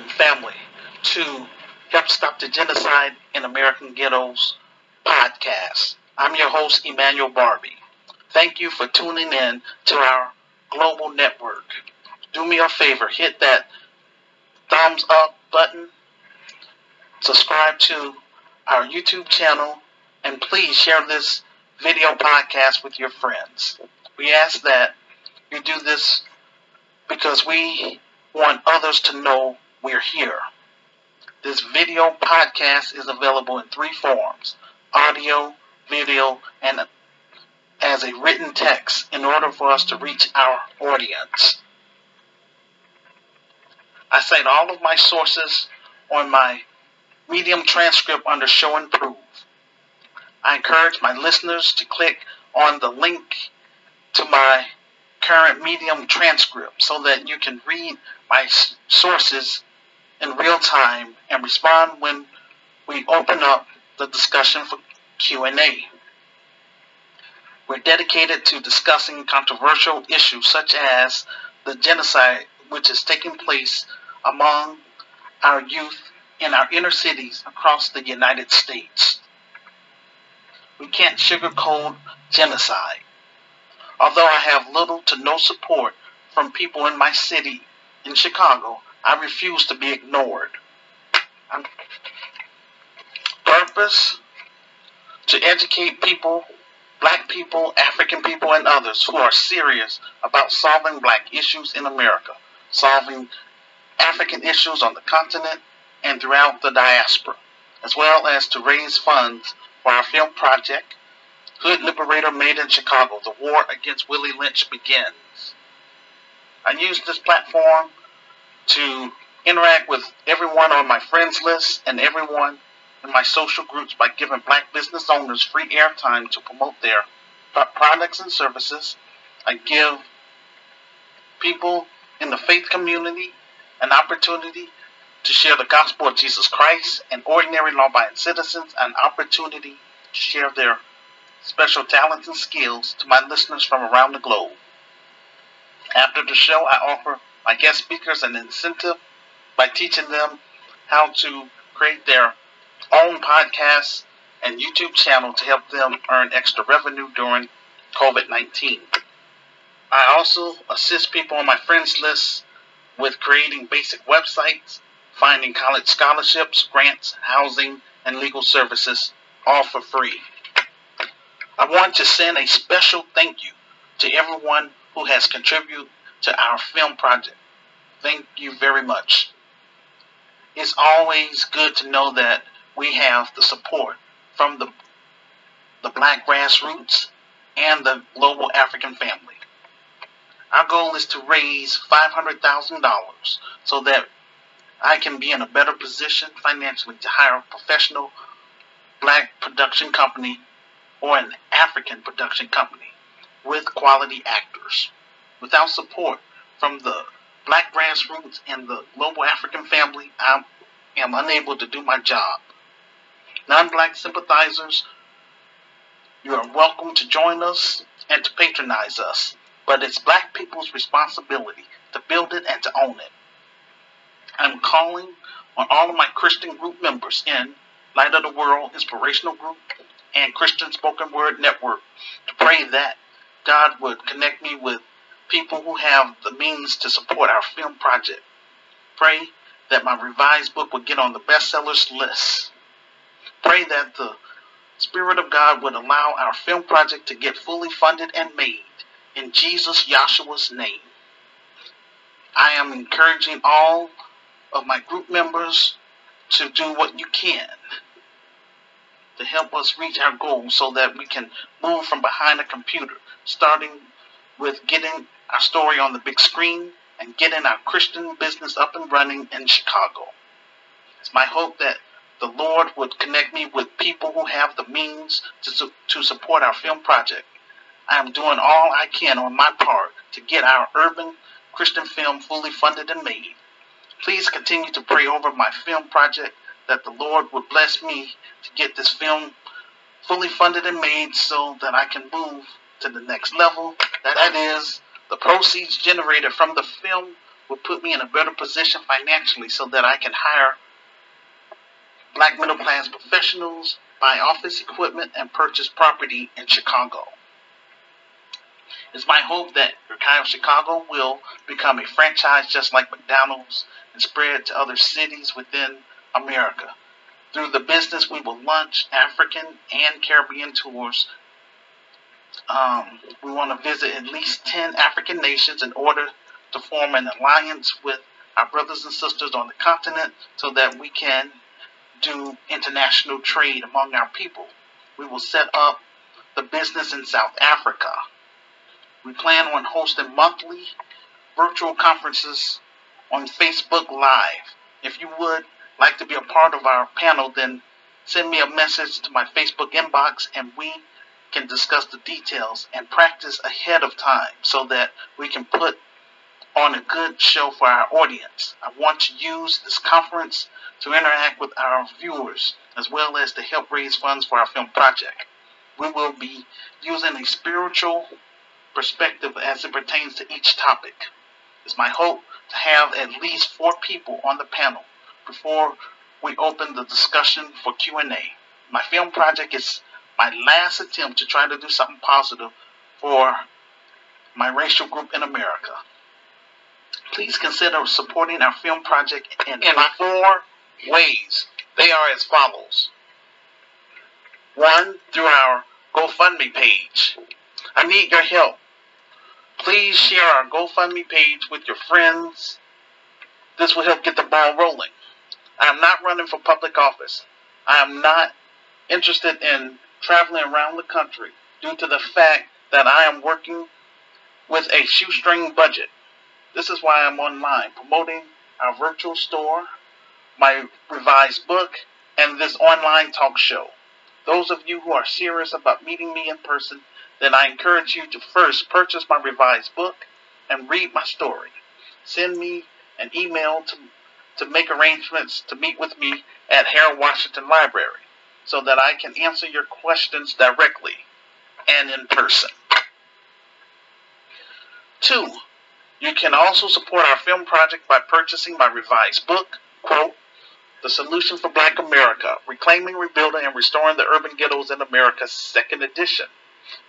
Family, to Help Stop the Genocide in American Ghettos podcast. I'm your host, Emmanuel Barbie. Thank you for tuning in to our global network. Do me a favor, hit that thumbs up button, subscribe to our YouTube channel, and please share this video podcast with your friends. We ask that you do this because we want others to know we're here. This video podcast is available in three forms audio, video, and as a written text in order for us to reach our audience. I cite all of my sources on my Medium transcript under Show and Prove. I encourage my listeners to click on the link to my current Medium transcript so that you can read my sources in real time and respond when we open up the discussion for Q&A. We're dedicated to discussing controversial issues such as the genocide which is taking place among our youth in our inner cities across the United States. We can't sugarcoat genocide. Although I have little to no support from people in my city in Chicago, I refuse to be ignored. I'm purpose to educate people, black people, African people, and others who are serious about solving black issues in America, solving African issues on the continent and throughout the diaspora, as well as to raise funds for our film project, Hood Liberator Made in Chicago, The War Against Willie Lynch Begins. I use this platform to interact with everyone on my friends list and everyone in my social groups by giving black business owners free airtime to promote their products and services. I give people in the faith community an opportunity to share the gospel of Jesus Christ and ordinary law abiding citizens an opportunity to share their special talents and skills to my listeners from around the globe. After the show, I offer my guest speakers an incentive by teaching them how to create their own podcast and YouTube channel to help them earn extra revenue during COVID 19. I also assist people on my friends list with creating basic websites finding college scholarships, grants, housing, and legal services, all for free. I want to send a special thank you to everyone who has contributed to our film project. Thank you very much. It's always good to know that we have the support from the, the black grassroots and the global African family. Our goal is to raise $500,000 so that I can be in a better position financially to hire a professional black production company or an African production company with quality actors. Without support from the black grassroots and the global African family, I am unable to do my job. Non black sympathizers, you are welcome to join us and to patronize us, but it's black people's responsibility to build it and to own it. I'm calling on all of my Christian group members in Light of the World Inspirational Group and Christian Spoken Word Network to pray that God would connect me with people who have the means to support our film project. Pray that my revised book would get on the bestsellers list. Pray that the Spirit of God would allow our film project to get fully funded and made in Jesus Yahshua's name. I am encouraging all of my group members to do what you can to help us reach our goals so that we can move from behind a computer, starting with getting our story on the big screen and getting our Christian business up and running in Chicago. It's my hope that the Lord would connect me with people who have the means to, to support our film project. I am doing all I can on my part to get our urban Christian film fully funded and made. Please continue to pray over my film project that the Lord would bless me to get this film fully funded and made so that I can move to the next level. That is, the proceeds generated from the film will put me in a better position financially so that I can hire black middle class professionals, buy office equipment, and purchase property in Chicago. It's my hope that Urkai Chicago will become a franchise just like McDonald's and spread to other cities within America. Through the business, we will launch African and Caribbean tours. Um, we want to visit at least 10 African nations in order to form an alliance with our brothers and sisters on the continent so that we can do international trade among our people. We will set up the business in South Africa. We plan on hosting monthly virtual conferences on Facebook Live. If you would like to be a part of our panel, then send me a message to my Facebook inbox and we can discuss the details and practice ahead of time so that we can put on a good show for our audience. I want to use this conference to interact with our viewers as well as to help raise funds for our film project. We will be using a spiritual perspective as it pertains to each topic. It's my hope to have at least four people on the panel before we open the discussion for Q&A. My film project is my last attempt to try to do something positive for my racial group in America. Please consider supporting our film project in, in four ways. They are as follows. One, through our GoFundMe page. I need your help. Please share our GoFundMe page with your friends. This will help get the ball rolling. I am not running for public office. I am not interested in traveling around the country due to the fact that I am working with a shoestring budget. This is why I'm online promoting our virtual store, my revised book, and this online talk show. Those of you who are serious about meeting me in person, then I encourage you to first purchase my revised book and read my story. Send me an email to to make arrangements to meet with me at Harold Washington Library so that I can answer your questions directly and in person. Two, you can also support our film project by purchasing my revised book, quote, The Solution for Black America, Reclaiming, Rebuilding, and Restoring the Urban Ghettos in America, second edition,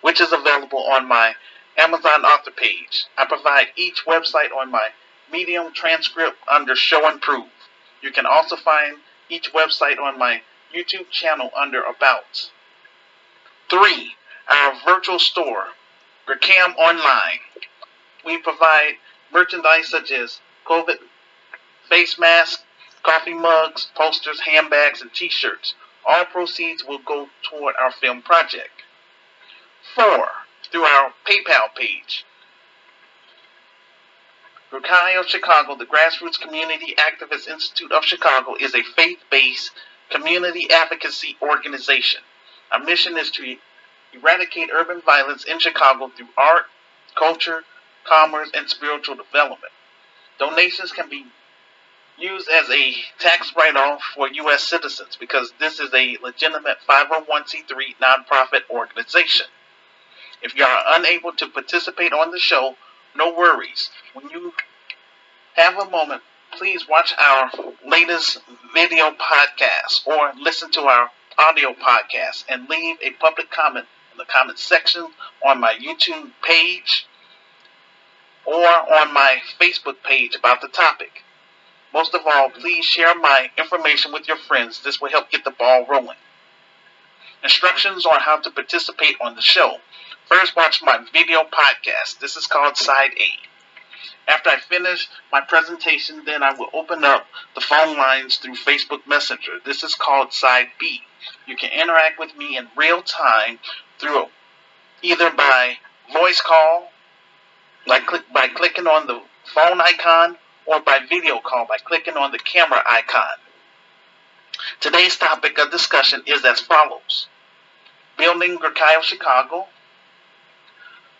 which is available on my Amazon author page. I provide each website on my Medium transcript under Show and Prove. You can also find each website on my YouTube channel under About. 3. Our virtual store, Gracam Online. We provide merchandise such as COVID face masks, coffee mugs, posters, handbags, and t-shirts. All proceeds will go toward our film project. 4. Through our PayPal page. Rukai of Chicago, the Grassroots Community Activist Institute of Chicago, is a faith-based community advocacy organization. Our mission is to eradicate urban violence in Chicago through art, culture, commerce, and spiritual development. Donations can be used as a tax write-off for U.S. citizens because this is a legitimate 501c3 nonprofit organization. If you are unable to participate on the show, no worries. When you have a moment, please watch our latest video podcast or listen to our audio podcast and leave a public comment in the comment section on my YouTube page or on my Facebook page about the topic. Most of all, please share my information with your friends. This will help get the ball rolling. Instructions on how to participate on the show. First, watch my video podcast. This is called Side A. After I finish my presentation, then I will open up the phone lines through Facebook Messenger. This is called Side B. You can interact with me in real time through either by voice call, like click, by clicking on the phone icon, or by video call by clicking on the camera icon. Today's topic of discussion is as follows. Building Grekai Chicago,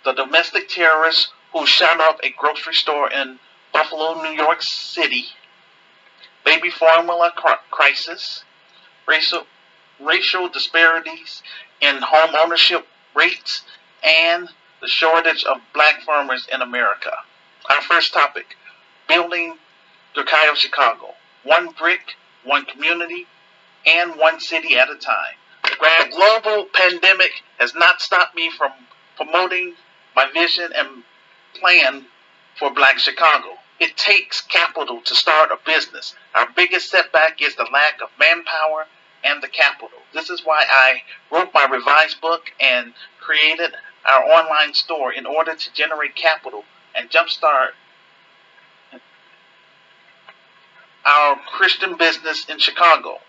the domestic terrorists who shot up a grocery store in Buffalo, New York City, baby formula crisis, racial, racial disparities in home ownership rates, and the shortage of black farmers in America. Our first topic building Durkai of Chicago, one brick, one community, and one city at a time. The global pandemic has not stopped me from promoting my vision and plan for Black Chicago. It takes capital to start a business. Our biggest setback is the lack of manpower and the capital. This is why I wrote my revised book and created our online store in order to generate capital and jumpstart our Christian business in Chicago.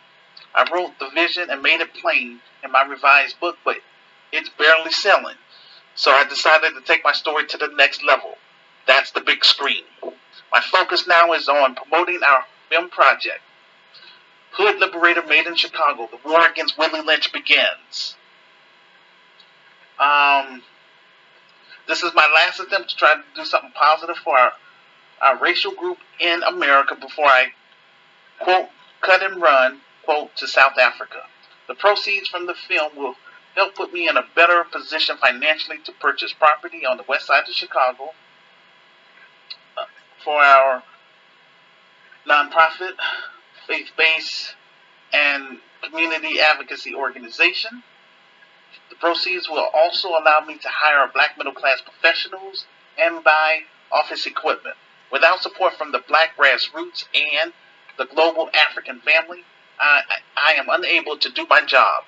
I wrote the vision and made it plain in my revised book, but it's barely selling. So I decided to take my story to the next level. That's the big screen. My focus now is on promoting our film project. Hood Liberator Made in Chicago. The war against Willie Lynch begins. Um, this is my last attempt to try to do something positive for our, our racial group in America before I, quote, cut and run, quote, to South Africa. The proceeds from the film will help put me in a better position financially to purchase property on the west side of Chicago uh, for our nonprofit, faith based, and community advocacy organization. The proceeds will also allow me to hire black middle class professionals and buy office equipment. Without support from the black grassroots and the global African family, I, I am unable to do my job.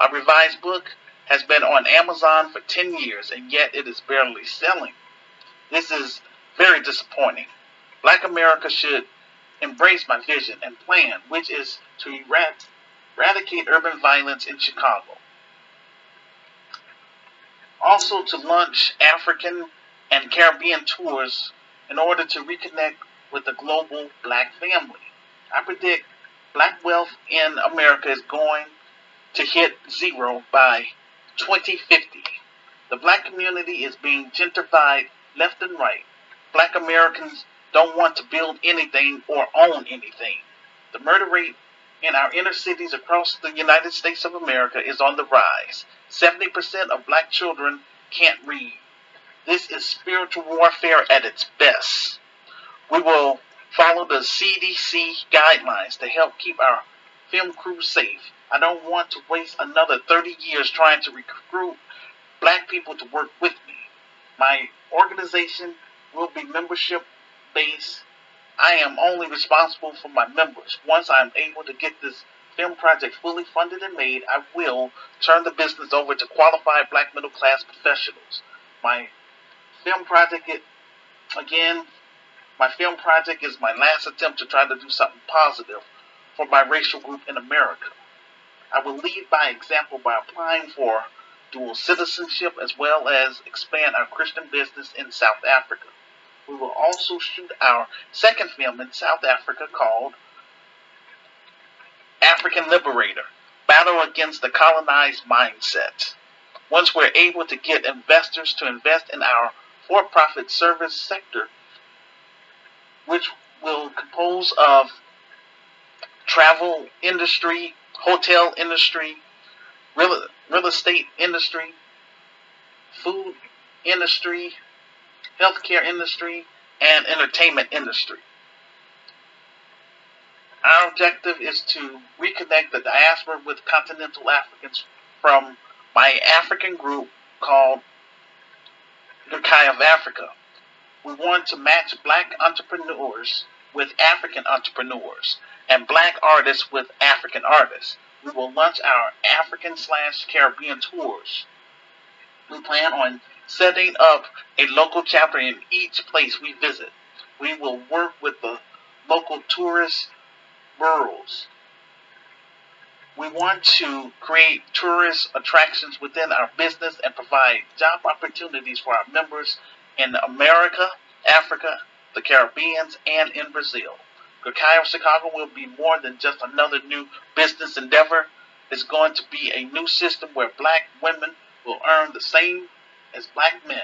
My revised book has been on Amazon for 10 years and yet it is barely selling. This is very disappointing. Black America should embrace my vision and plan, which is to eradicate urban violence in Chicago. Also, to launch African and Caribbean tours in order to reconnect with the global black family. I predict black wealth in America is going to hit zero by 2050. The black community is being gentrified left and right. Black Americans don't want to build anything or own anything. The murder rate in our inner cities across the United States of America is on the rise. 70% of black children can't read. This is spiritual warfare at its best. We will follow the CDC guidelines to help keep our film crew safe. I don't want to waste another 30 years trying to recruit black people to work with me. My organization will be membership based. I am only responsible for my members. Once I'm able to get this film project fully funded and made, I will turn the business over to qualified black middle class professionals. My film project, again, my film project is my last attempt to try to do something positive for my racial group in America. I will lead by example by applying for dual citizenship as well as expand our Christian business in South Africa. We will also shoot our second film in South Africa called African Liberator Battle Against the Colonized Mindset. Once we're able to get investors to invest in our for profit service sector, which will compose of travel industry, hotel industry, real, real estate industry, food industry, healthcare industry, and entertainment industry. Our objective is to reconnect the diaspora with continental Africans from my African group called Durkai of Africa. We want to match black entrepreneurs with African entrepreneurs and black artists with African artists. We will launch our African slash Caribbean tours. We plan on setting up a local chapter in each place we visit. We will work with the local tourist bureaus. We want to create tourist attractions within our business and provide job opportunities for our members in America, Africa, the Caribbean, and in Brazil. Of Chicago will be more than just another new business endeavor. It's going to be a new system where black women will earn the same as black men.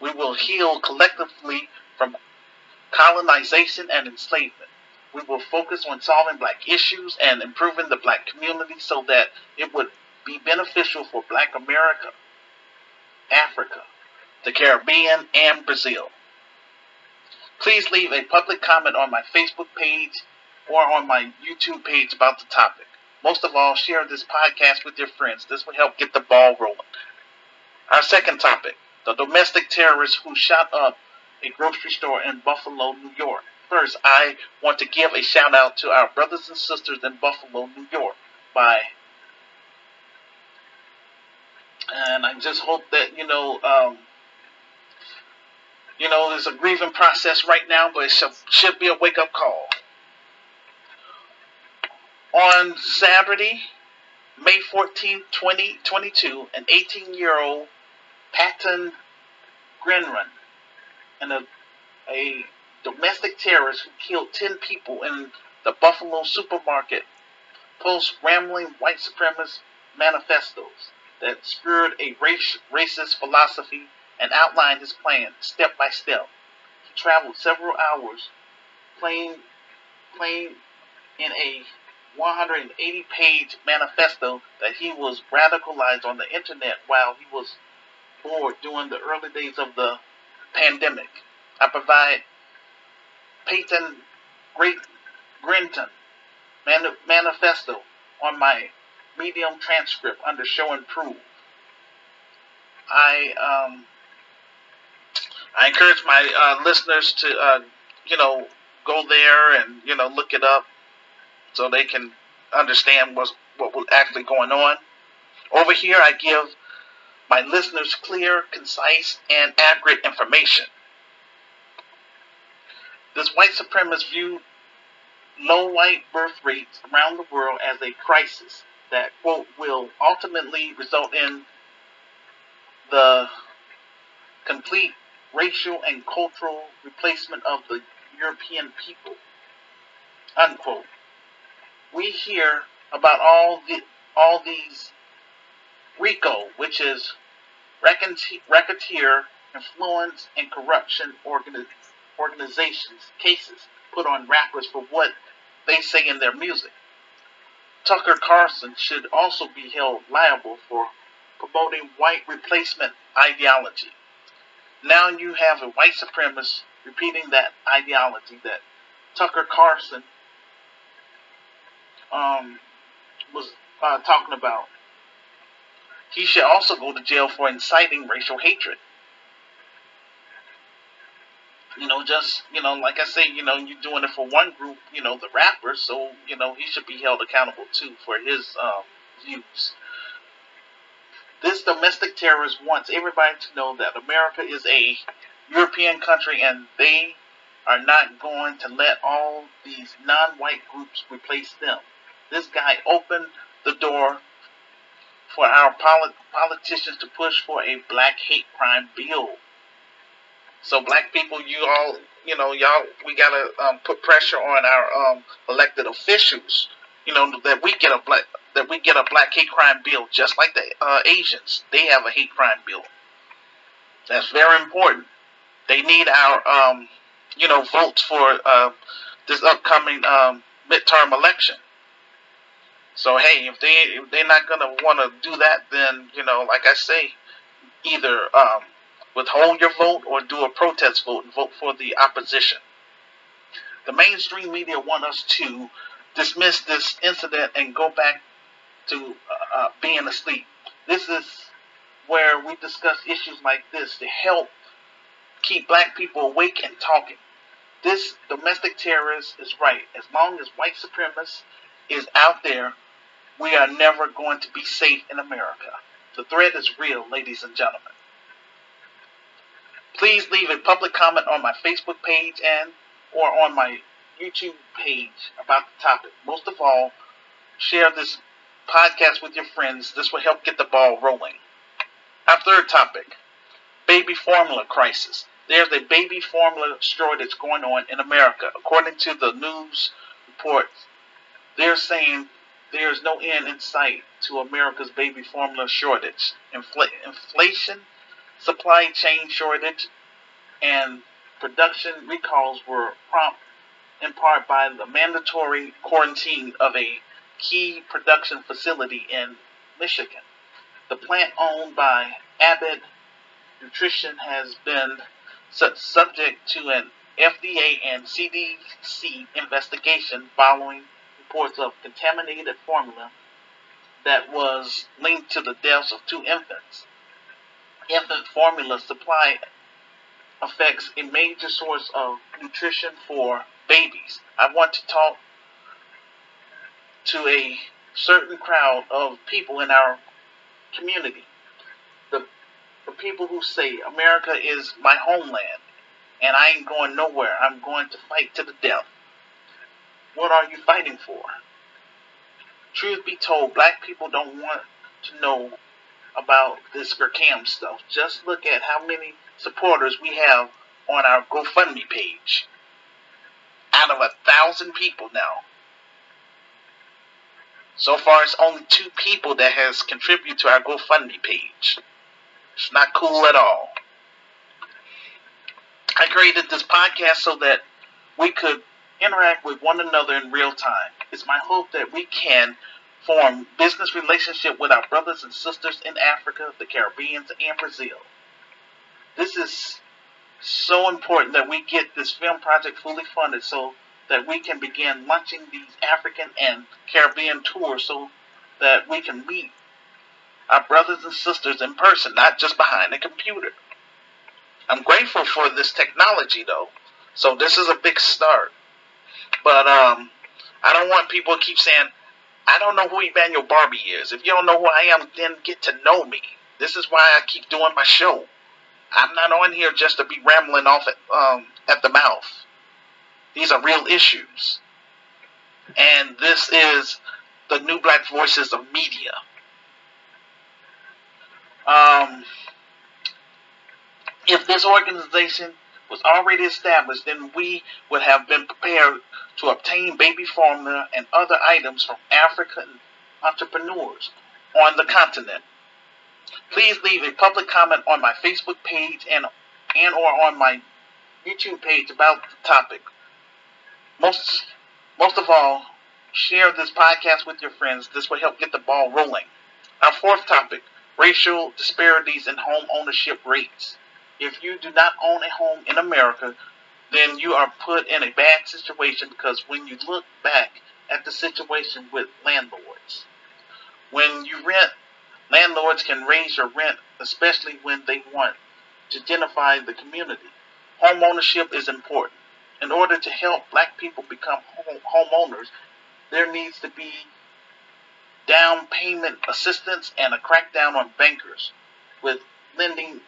We will heal collectively from colonization and enslavement. We will focus on solving black issues and improving the black community so that it would be beneficial for black America, Africa, the Caribbean, and Brazil. Please leave a public comment on my Facebook page or on my YouTube page about the topic. Most of all, share this podcast with your friends. This will help get the ball rolling. Our second topic the domestic terrorist who shot up a grocery store in Buffalo, New York. First, I want to give a shout out to our brothers and sisters in Buffalo, New York by and I just hope that you know um, you know there's a grieving process right now, but it should, should be a wake up call. On Saturday, May 14, 2022, an 18 year old Patton Grenran and a, a domestic terrorist who killed 10 people in the Buffalo supermarket post rambling white supremacist manifestos that spurred a race, racist philosophy and outlined his plan step by step. He traveled several hours playing, playing in a 180 page manifesto that he was radicalized on the internet while he was bored during the early days of the pandemic. I provide Peyton Great Grinton manifesto on my Medium transcript under show and prove. I um, I encourage my uh, listeners to uh, you know go there and you know look it up so they can understand what was actually going on. Over here, I give my listeners clear, concise, and accurate information. This white supremacist view low white birth rates around the world as a crisis that, quote, will ultimately result in the complete racial and cultural replacement of the European people, unquote. We hear about all the all these RICO, which is racketeer, influence, and corruption organi- organizations cases put on rappers for what they say in their music. Tucker Carlson should also be held liable for promoting white replacement ideology. Now you have a white supremacist repeating that ideology that Tucker Carlson um, was uh, talking about he should also go to jail for inciting racial hatred. You know, just, you know, like I say, you know, you're doing it for one group, you know, the rappers, so, you know, he should be held accountable too for his um, views. This domestic terrorist wants everybody to know that America is a European country and they are not going to let all these non white groups replace them. This guy opened the door for our polit- politicians to push for a black hate crime bill. So black people, you all, you know, y'all, we gotta um, put pressure on our um, elected officials. You know that we get a black that we get a black hate crime bill, just like the uh, Asians. They have a hate crime bill. That's very important. They need our, um, you know, votes for uh, this upcoming um, midterm election. So hey, if they if they're not gonna want to do that, then you know, like I say, either um, withhold your vote or do a protest vote and vote for the opposition. The mainstream media want us to dismiss this incident and go back to uh, uh, being asleep. This is where we discuss issues like this to help keep black people awake and talking. This domestic terrorist is right. As long as white supremacists is out there we are never going to be safe in America. The threat is real, ladies and gentlemen. Please leave a public comment on my Facebook page and or on my YouTube page about the topic. Most of all, share this podcast with your friends. This will help get the ball rolling. Our third topic, baby formula crisis. There's a baby formula shortage going on in America. According to the news reports, they're saying there is no end in sight to America's baby formula shortage. Infl- inflation, supply chain shortage, and production recalls were prompt in part by the mandatory quarantine of a key production facility in Michigan. The plant owned by Abbott Nutrition has been subject to an FDA and CDC investigation following reports of contaminated formula that was linked to the deaths of two infants. Infant formula supply affects a major source of nutrition for babies. I want to talk to a certain crowd of people in our community. The, the people who say America is my homeland and I ain't going nowhere. I'm going to fight to the death. What are you fighting for? Truth be told, black people don't want to know about this Gurkam stuff. Just look at how many supporters we have on our GoFundMe page. Out of a thousand people now. So far, it's only two people that has contributed to our GoFundMe page. It's not cool at all. I created this podcast so that we could interact with one another in real time. It's my hope that we can form business relationship with our brothers and sisters in Africa, the Caribbean, and Brazil. This is so important that we get this film project fully funded so that we can begin launching these African and Caribbean tours so that we can meet our brothers and sisters in person, not just behind a computer. I'm grateful for this technology though. So this is a big start. But um, I don't want people to keep saying, I don't know who Emmanuel Barbie is. If you don't know who I am, then get to know me. This is why I keep doing my show. I'm not on here just to be rambling off at, um, at the mouth. These are real issues. And this is the New Black Voices of Media. Um, if this organization was already established, then we would have been prepared to obtain baby formula and other items from African entrepreneurs on the continent. Please leave a public comment on my Facebook page and and or on my YouTube page about the topic. Most most of all, share this podcast with your friends. This will help get the ball rolling. Our fourth topic, racial disparities in home ownership rates. If you do not own a home in America, then you are put in a bad situation because when you look back at the situation with landlords, when you rent, landlords can raise your rent, especially when they want to identify the community. Home ownership is important. In order to help black people become home, homeowners, there needs to be down payment assistance and a crackdown on bankers with lending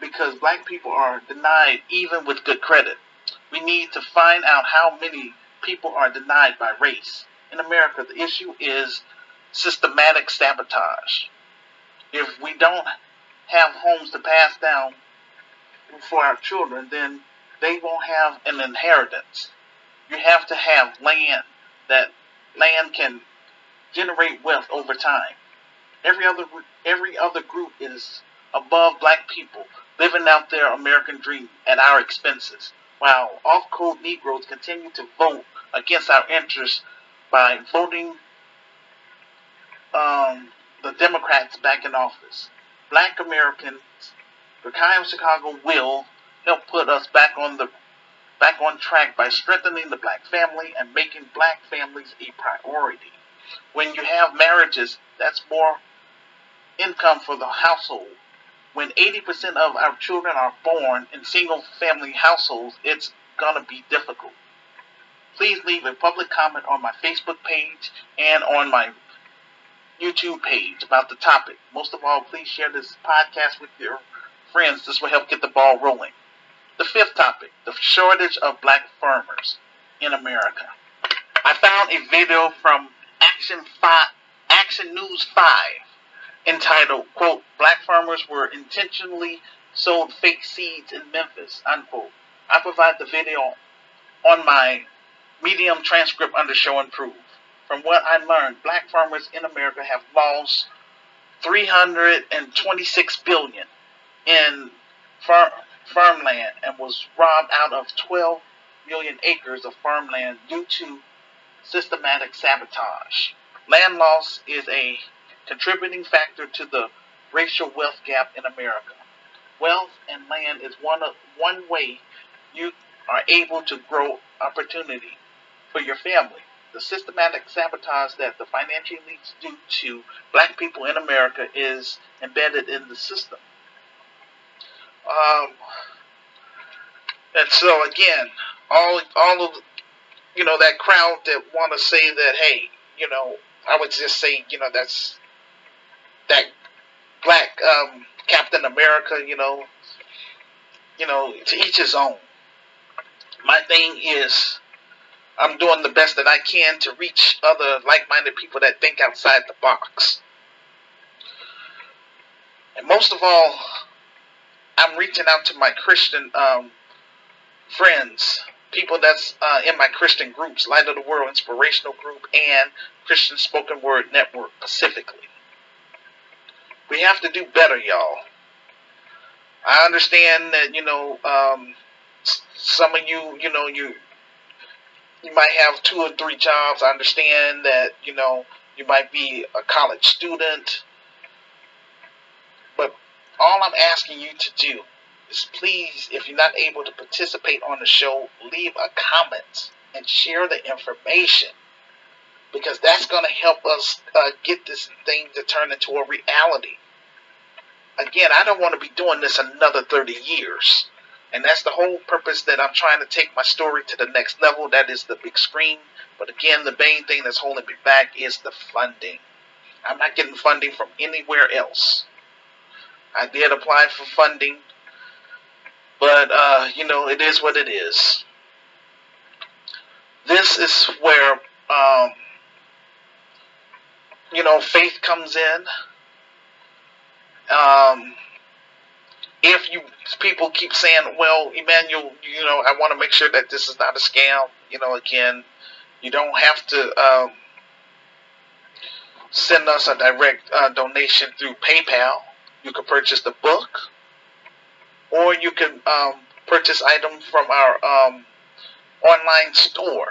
because black people are denied even with good credit. We need to find out how many people are denied by race. In America, the issue is systematic sabotage. If we don't have homes to pass down for our children, then they won't have an inheritance. You have to have land that land can generate wealth over time. Every other every other group is above black people living out their American dream at our expenses, while off-code Negroes continue to vote against our interests by voting um, the Democrats back in office. Black Americans, the kind of Chicago will help put us back on the back on track by strengthening the black family and making black families a priority. When you have marriages, that's more income for the household when 80% of our children are born in single family households, it's going to be difficult. Please leave a public comment on my Facebook page and on my YouTube page about the topic. Most of all, please share this podcast with your friends. This will help get the ball rolling. The fifth topic the shortage of black farmers in America. I found a video from Action, Five, Action News 5 entitled, quote, Black farmers were intentionally sold fake seeds in Memphis, unquote. I provide the video on my Medium transcript under show and prove. From what I learned, black farmers in America have lost 326 billion in far, farmland and was robbed out of 12 million acres of farmland due to systematic sabotage. Land loss is a contributing factor to the racial wealth gap in America. Wealth and land is one of one way you are able to grow opportunity for your family. The systematic sabotage that the financial elites do to black people in America is embedded in the system. Um, and so again, all all of you know that crowd that want to say that, hey, you know, I would just say, you know, that's that black um, Captain America, you know, you know, to each his own. My thing is, I'm doing the best that I can to reach other like-minded people that think outside the box. And most of all, I'm reaching out to my Christian um, friends, people that's uh, in my Christian groups, Light of the World Inspirational Group and Christian Spoken Word Network specifically. We have to do better, y'all. I understand that you know um, some of you, you know, you you might have two or three jobs. I understand that you know you might be a college student, all I'm asking you to do is please, if you're not able to participate on the show, leave a comment and share the information because that's going to help us uh, get this thing to turn into a reality. Again, I don't want to be doing this another 30 years. And that's the whole purpose that I'm trying to take my story to the next level. That is the big screen. But again, the main thing that's holding me back is the funding. I'm not getting funding from anywhere else. I did apply for funding, but uh, you know, it is what it is. This is where um, you know faith comes in. Um, if you people keep saying, "Well, Emmanuel, you know, I want to make sure that this is not a scam," you know, again, you don't have to um, send us a direct uh, donation through PayPal. You can purchase the book, or you can um, purchase items from our um, online store.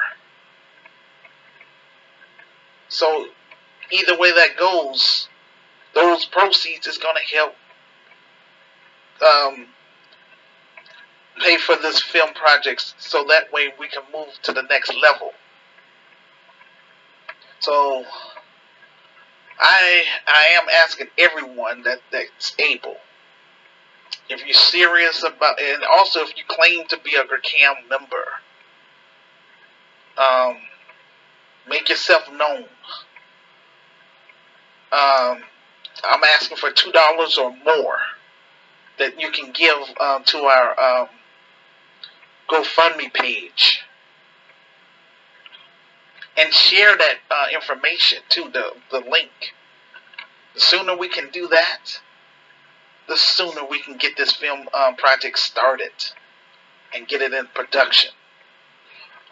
So, either way that goes, those proceeds is going to help um, pay for this film project so that way we can move to the next level. So I I am asking everyone that that's able. If you're serious about, and also if you claim to be a GRCAM member, um, make yourself known. Um, I'm asking for two dollars or more that you can give um, to our um, GoFundMe page and share that uh, information to the, the link. The sooner we can do that, the sooner we can get this film um, project started and get it in production.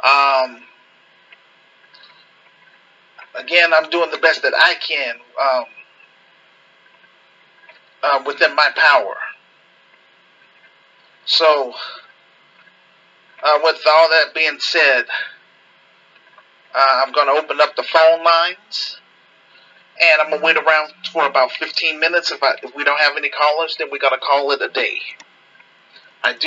Um, again, I'm doing the best that I can um, uh, within my power. So, uh, with all that being said, uh, I'm going to open up the phone lines. And I'm going to wait around for about 15 minutes. If, I, if we don't have any callers, then we're going to call it a day.